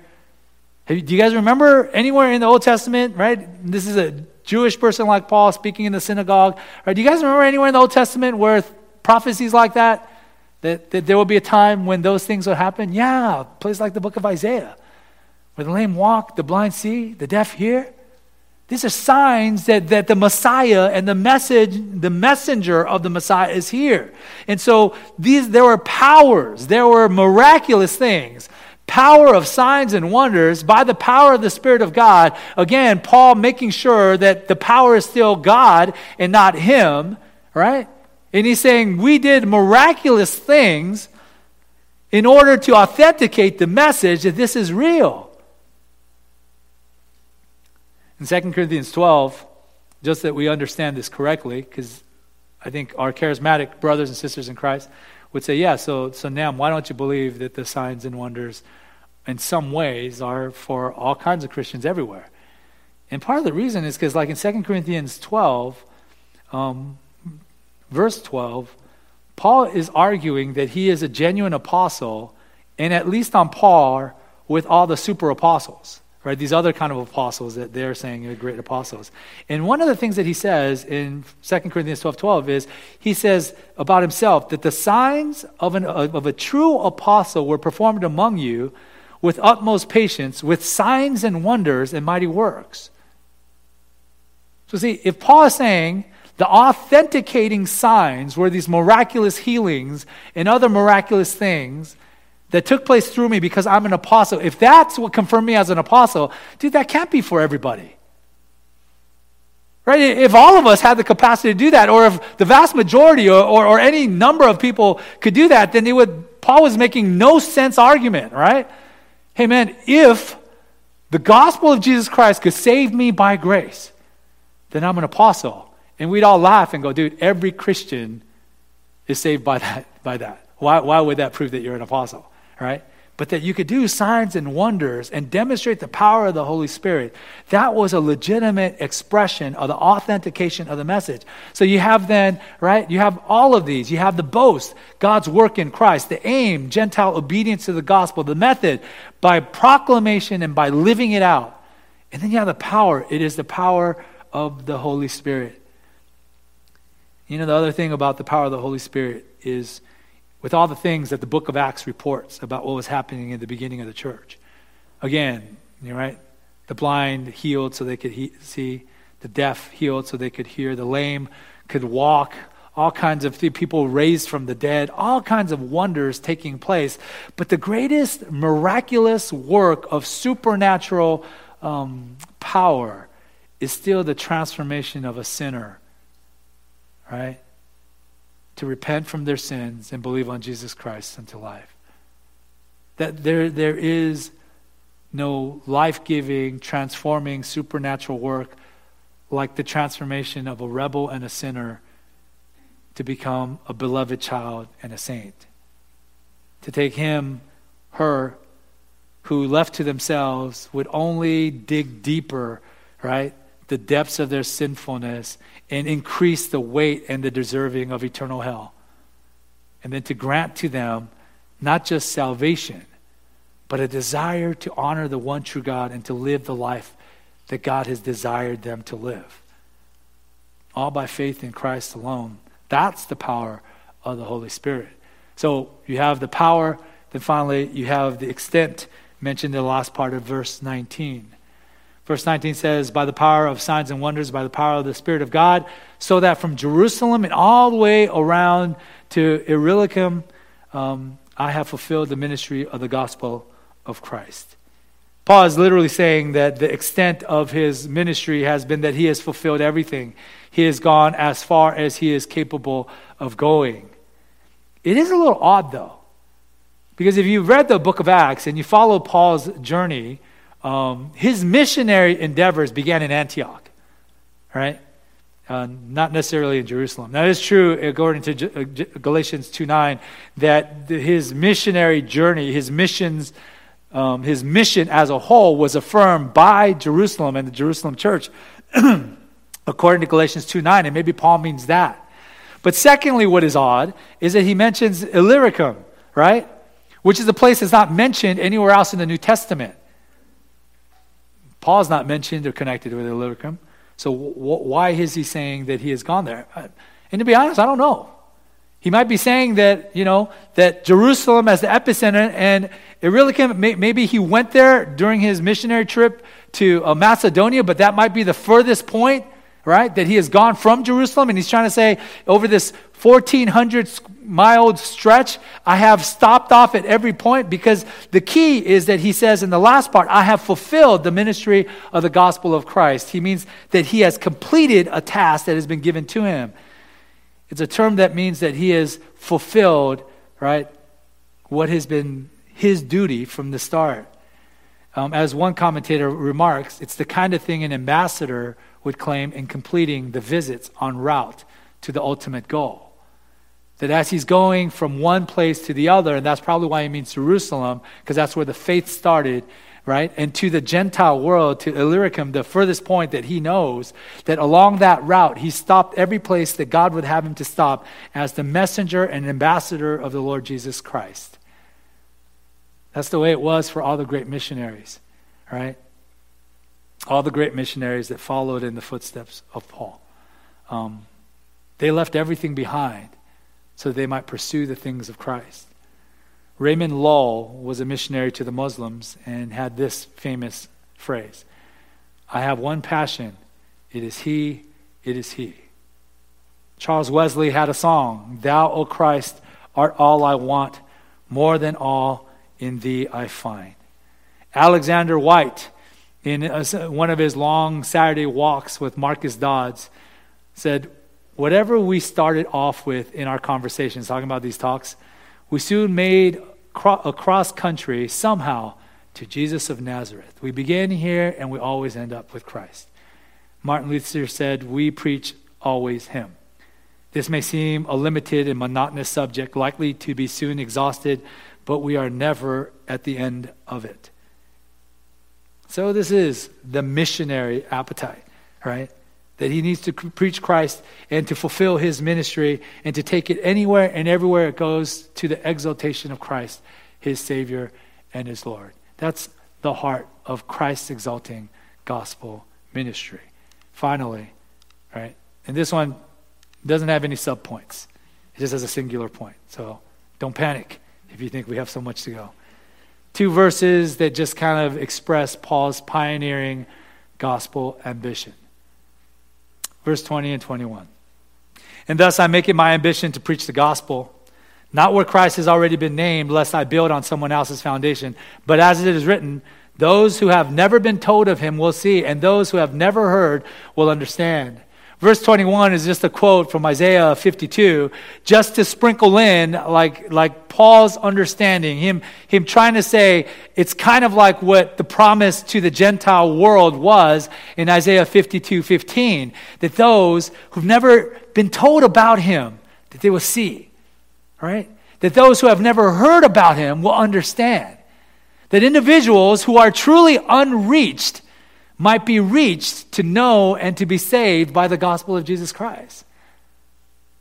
do you guys remember anywhere in the Old Testament, right? This is a Jewish person like Paul speaking in the synagogue. Right? Do you guys remember anywhere in the Old Testament where prophecies like that? That, that there will be a time when those things will happen? Yeah, place like the book of Isaiah, where the lame walk, the blind see, the deaf hear. These are signs that, that the Messiah and the message, the messenger of the Messiah is here. And so these, there were powers, there were miraculous things power of signs and wonders by the power of the Spirit of God. Again, Paul making sure that the power is still God and not him, right? And he's saying, We did miraculous things in order to authenticate the message that this is real. In 2 Corinthians 12, just that we understand this correctly, because I think our charismatic brothers and sisters in Christ would say, Yeah, so, so now why don't you believe that the signs and wonders in some ways are for all kinds of Christians everywhere. And part of the reason is because, like in 2 Corinthians 12, um, verse 12, Paul is arguing that he is a genuine apostle and at least on par with all the super apostles, right? These other kind of apostles that they're saying are great apostles. And one of the things that he says in 2 Corinthians 12 12 is he says about himself that the signs of, an, of a true apostle were performed among you with utmost patience, with signs and wonders and mighty works. So, see, if Paul is saying the authenticating signs were these miraculous healings and other miraculous things that took place through me because I'm an apostle, if that's what confirmed me as an apostle, dude, that can't be for everybody. Right? If all of us had the capacity to do that, or if the vast majority or, or, or any number of people could do that, then it would, Paul was making no sense argument, right? Hey man, if the gospel of Jesus Christ could save me by grace, then I'm an apostle. And we'd all laugh and go, dude, every Christian is saved by that. By that. Why, why would that prove that you're an apostle? Right? but that you could do signs and wonders and demonstrate the power of the Holy Spirit, that was a legitimate expression of the authentication of the message. So you have then, right, you have all of these. You have the boast, God's work in Christ, the aim, Gentile obedience to the gospel, the method, by proclamation and by living it out. And then you have the power. It is the power of the Holy Spirit. You know, the other thing about the power of the Holy Spirit is with all the things that the book of Acts reports about what was happening in the beginning of the church. Again, you right? The blind healed so they could he- see, the deaf healed so they could hear, the lame could walk, all kinds of people raised from the dead, all kinds of wonders taking place. But the greatest miraculous work of supernatural um, power is still the transformation of a sinner, right? to repent from their sins and believe on Jesus Christ unto life. That there, there is no life giving, transforming, supernatural work like the transformation of a rebel and a sinner to become a beloved child and a saint. To take him, her, who left to themselves would only dig deeper, right? The depths of their sinfulness and increase the weight and the deserving of eternal hell. And then to grant to them not just salvation, but a desire to honor the one true God and to live the life that God has desired them to live. All by faith in Christ alone. That's the power of the Holy Spirit. So you have the power, then finally you have the extent mentioned in the last part of verse 19. Verse 19 says, By the power of signs and wonders, by the power of the Spirit of God, so that from Jerusalem and all the way around to Illyricum, um, I have fulfilled the ministry of the gospel of Christ. Paul is literally saying that the extent of his ministry has been that he has fulfilled everything. He has gone as far as he is capable of going. It is a little odd, though, because if you read the book of Acts and you follow Paul's journey, um, his missionary endeavors began in Antioch, right? Uh, not necessarily in Jerusalem. Now, it is true, according to G- uh, Galatians 2 9, that his missionary journey, his missions, um, his mission as a whole was affirmed by Jerusalem and the Jerusalem church, according to Galatians 2 9. And maybe Paul means that. But secondly, what is odd is that he mentions Illyricum, right? Which is a place that's not mentioned anywhere else in the New Testament. Paul's not mentioned or connected with Illyricum. So w- why is he saying that he has gone there? And to be honest, I don't know. He might be saying that, you know, that Jerusalem as the epicenter and Illyricum, may, maybe he went there during his missionary trip to uh, Macedonia, but that might be the furthest point, right? That he has gone from Jerusalem and he's trying to say over this 1400 mile stretch, I have stopped off at every point because the key is that he says in the last part, I have fulfilled the ministry of the gospel of Christ. He means that he has completed a task that has been given to him. It's a term that means that he has fulfilled, right, what has been his duty from the start. Um, as one commentator remarks, it's the kind of thing an ambassador would claim in completing the visits en route to the ultimate goal. That as he's going from one place to the other, and that's probably why he means Jerusalem, because that's where the faith started, right? And to the Gentile world, to Illyricum, the furthest point that he knows, that along that route, he stopped every place that God would have him to stop as the messenger and ambassador of the Lord Jesus Christ. That's the way it was for all the great missionaries, right? All the great missionaries that followed in the footsteps of Paul. Um, they left everything behind so they might pursue the things of Christ. Raymond Lull was a missionary to the Muslims and had this famous phrase I have one passion. It is He, it is He. Charles Wesley had a song Thou, O Christ, art all I want, more than all in Thee I find. Alexander Whyte, in uh, one of his long Saturday walks with Marcus Dods, said, Whatever we started off with in our conversations, talking about these talks, we soon made across country somehow to Jesus of Nazareth. We begin here and we always end up with Christ. Martin Luther said, We preach always Him. This may seem a limited and monotonous subject, likely to be soon exhausted, but we are never at the end of it. So, this is the missionary appetite, right? That he needs to preach Christ and to fulfill his ministry and to take it anywhere and everywhere it goes to the exaltation of Christ, his Savior and his Lord. That's the heart of Christ's exalting gospel ministry. Finally, right? And this one doesn't have any subpoints, it just has a singular point. So, don't panic if you think we have so much to go two verses that just kind of express Paul's pioneering gospel ambition. Verse 20 and 21. And thus I make it my ambition to preach the gospel, not where Christ has already been named, lest I build on someone else's foundation, but as it is written, those who have never been told of him will see, and those who have never heard will understand. Verse 21 is just a quote from Isaiah 52, just to sprinkle in like, like Paul's understanding, him, him trying to say it's kind of like what the promise to the Gentile world was in Isaiah 52 15, that those who've never been told about him, that they will see, right? That those who have never heard about him will understand. That individuals who are truly unreached might be reached to know and to be saved by the gospel of Jesus Christ.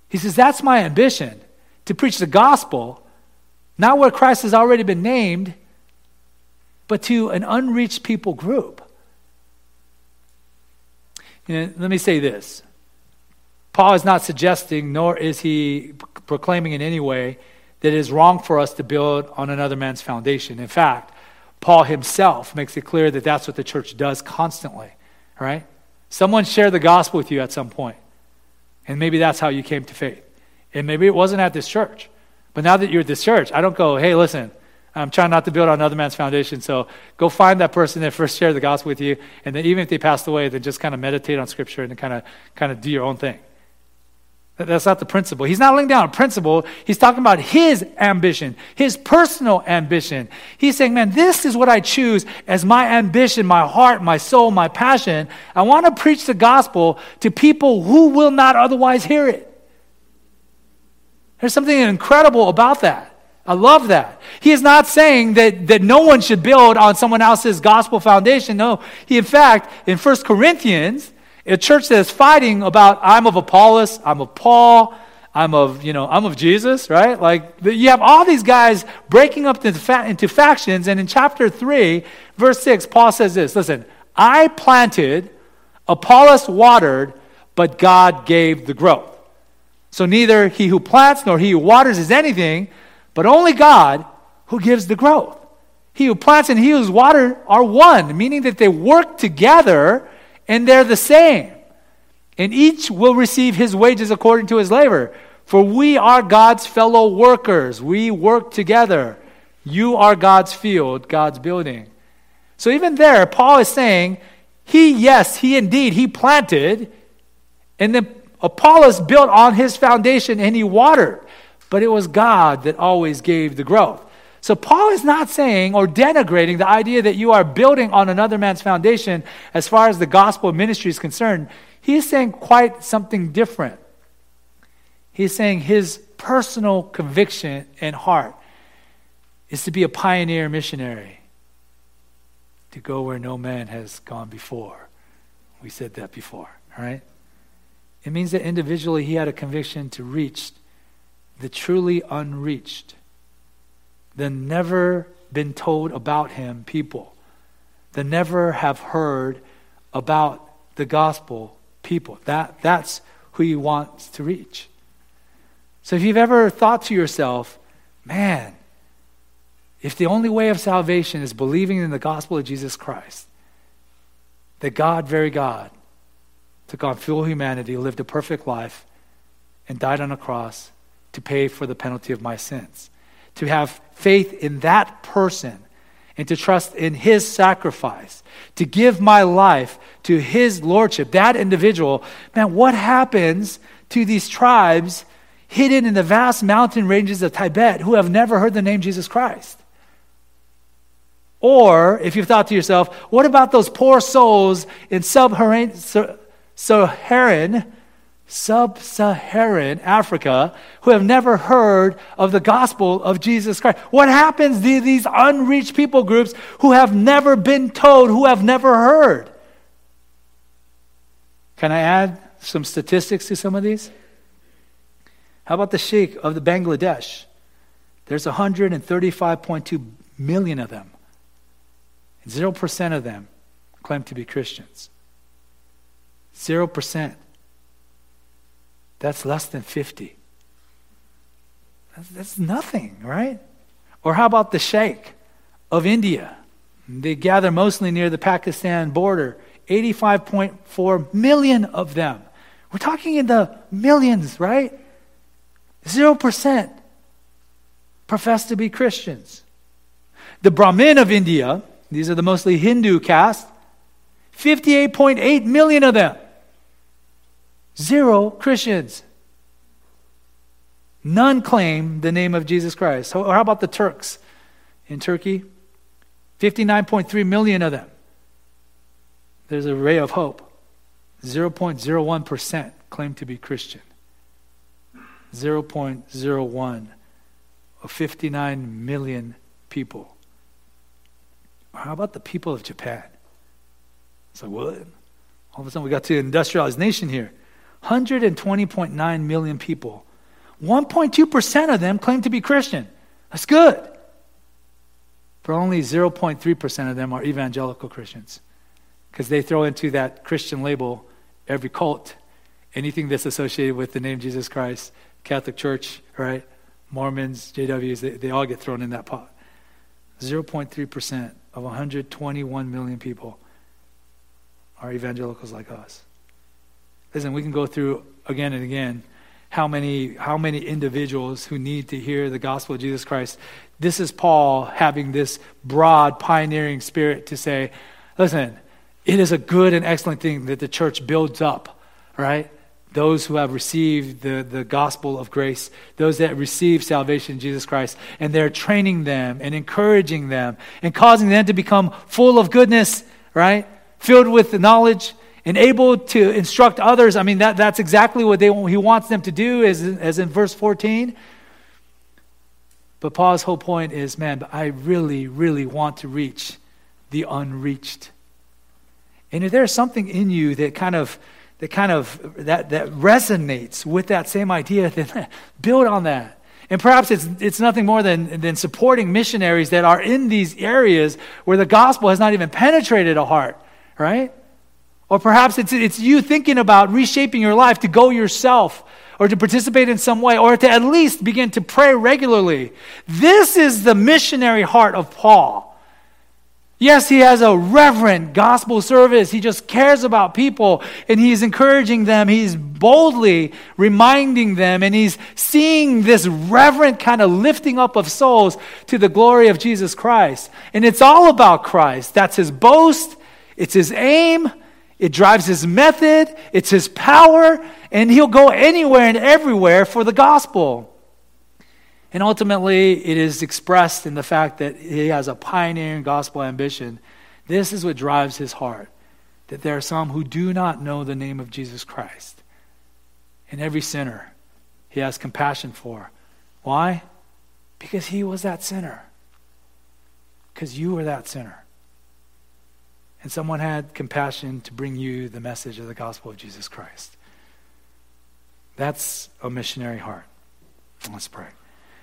He says, That's my ambition to preach the gospel, not where Christ has already been named, but to an unreached people group. Let me say this Paul is not suggesting, nor is he proclaiming in any way, that it is wrong for us to build on another man's foundation. In fact, Paul himself makes it clear that that's what the church does constantly, right? Someone shared the gospel with you at some point, and maybe that's how you came to faith. And maybe it wasn't at this church. But now that you're at this church, I don't go, hey, listen, I'm trying not to build on another man's foundation, so go find that person that first shared the gospel with you, and then even if they passed away, then just kind of meditate on scripture and kind of kind of do your own thing. That's not the principle. He's not laying down a principle. He's talking about his ambition, his personal ambition. He's saying, man, this is what I choose as my ambition, my heart, my soul, my passion. I want to preach the gospel to people who will not otherwise hear it. There's something incredible about that. I love that. He is not saying that, that no one should build on someone else's gospel foundation. No, he, in fact, in 1 Corinthians, a church that is fighting about I'm of Apollos, I'm of Paul, I'm of, you know, I'm of Jesus, right? Like you have all these guys breaking up into, factions. And in chapter 3, verse 6, Paul says this listen, I planted, Apollos watered, but God gave the growth. So neither he who plants nor he who waters is anything, but only God who gives the growth. He who plants and he who waters are one, meaning that they work together and they're the same. And each will receive his wages according to his labor. For we are God's fellow workers. We work together. You are God's field, God's building. So even there, Paul is saying, he, yes, he indeed, he planted, and then Apollos built on his foundation and he watered. But it was God that always gave the growth. So Paul is not saying or denigrating the idea that you are building on another man's foundation as far as the gospel ministry is concerned. He is saying quite something different. He's saying his personal conviction and heart is to be a pioneer missionary, to go where no man has gone before. We said that before, all right? It means that individually he had a conviction to reach the truly unreached the never been told about him people, the never have heard about the gospel people. That, that's who he wants to reach. So if you've ever thought to yourself, man, if the only way of salvation is believing in the gospel of Jesus Christ, that God, very God, took on full humanity, lived a perfect life, and died on a cross to pay for the penalty of my sins. To have faith in that person and to trust in his sacrifice, to give my life to his lordship, that individual, man, what happens to these tribes hidden in the vast mountain ranges of Tibet who have never heard the name Jesus Christ? Or, if you've thought to yourself, what about those poor souls in sub Saharan, sub Saharan Africa who have never heard of the gospel of Jesus Christ? What happens to these unreached people groups who have never been told, who have never heard? Can I add some statistics to some of these? How about the Sheikh of the Bangladesh? There's 135.2 million of them. 0% of them claim to be Christians. 0%. That's less than 50. That's, that's nothing, right? Or how about the Sheikh of India? They gather mostly near the Pakistan border. 85.4 million of them. We're talking in the millions, right? 0% profess to be Christians. The Brahmin of India, these are the mostly Hindu caste. 58.8 million of them. Zero Christians. None claim the name of Jesus Christ. How about the Turks in Turkey? 59.3 million of them. There's a ray of hope. 0.01% claim to be Christian. 0.01 of 59 million people. How about the people of Japan? It's like, what? All of a sudden, we got to industrialized nation here. 120.9 million people. 1.2% of them claim to be Christian. That's good. But only 0.3% of them are evangelical Christians. Because they throw into that Christian label every cult, anything that's associated with the name Jesus Christ, Catholic Church, right? Mormons, JWs, they, they all get thrown in that pot. 0.3% of 121 million people are evangelicals like us. Listen, we can go through again and again how many how many individuals who need to hear the gospel of Jesus Christ. This is Paul having this broad pioneering spirit to say, listen, it is a good and excellent thing that the church builds up, right? those who have received the, the gospel of grace, those that receive salvation in Jesus Christ, and they're training them and encouraging them and causing them to become full of goodness, right? Filled with knowledge and able to instruct others. I mean, that, that's exactly what they, he wants them to do, as, as in verse 14. But Paul's whole point is man, I really, really want to reach the unreached. And if there's something in you that kind of that kind of that, that resonates with that same idea, then build on that. And perhaps it's, it's nothing more than, than supporting missionaries that are in these areas where the gospel has not even penetrated a heart, right? Or perhaps it's, it's you thinking about reshaping your life to go yourself or to participate in some way or to at least begin to pray regularly. This is the missionary heart of Paul. Yes, he has a reverent gospel service. He just cares about people and he's encouraging them. He's boldly reminding them and he's seeing this reverent kind of lifting up of souls to the glory of Jesus Christ. And it's all about Christ. That's his boast, it's his aim, it drives his method, it's his power, and he'll go anywhere and everywhere for the gospel. And ultimately, it is expressed in the fact that he has a pioneering gospel ambition. This is what drives his heart that there are some who do not know the name of Jesus Christ. And every sinner he has compassion for. Why? Because he was that sinner. Because you were that sinner. And someone had compassion to bring you the message of the gospel of Jesus Christ. That's a missionary heart. Let's pray.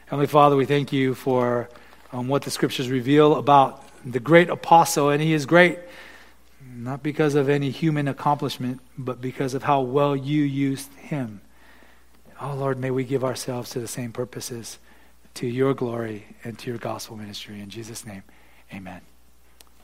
Heavenly Father, we thank you for um, what the scriptures reveal about the great apostle, and he is great not because of any human accomplishment, but because of how well you used him. Oh Lord, may we give ourselves to the same purposes to your glory and to your gospel ministry. In Jesus' name, amen.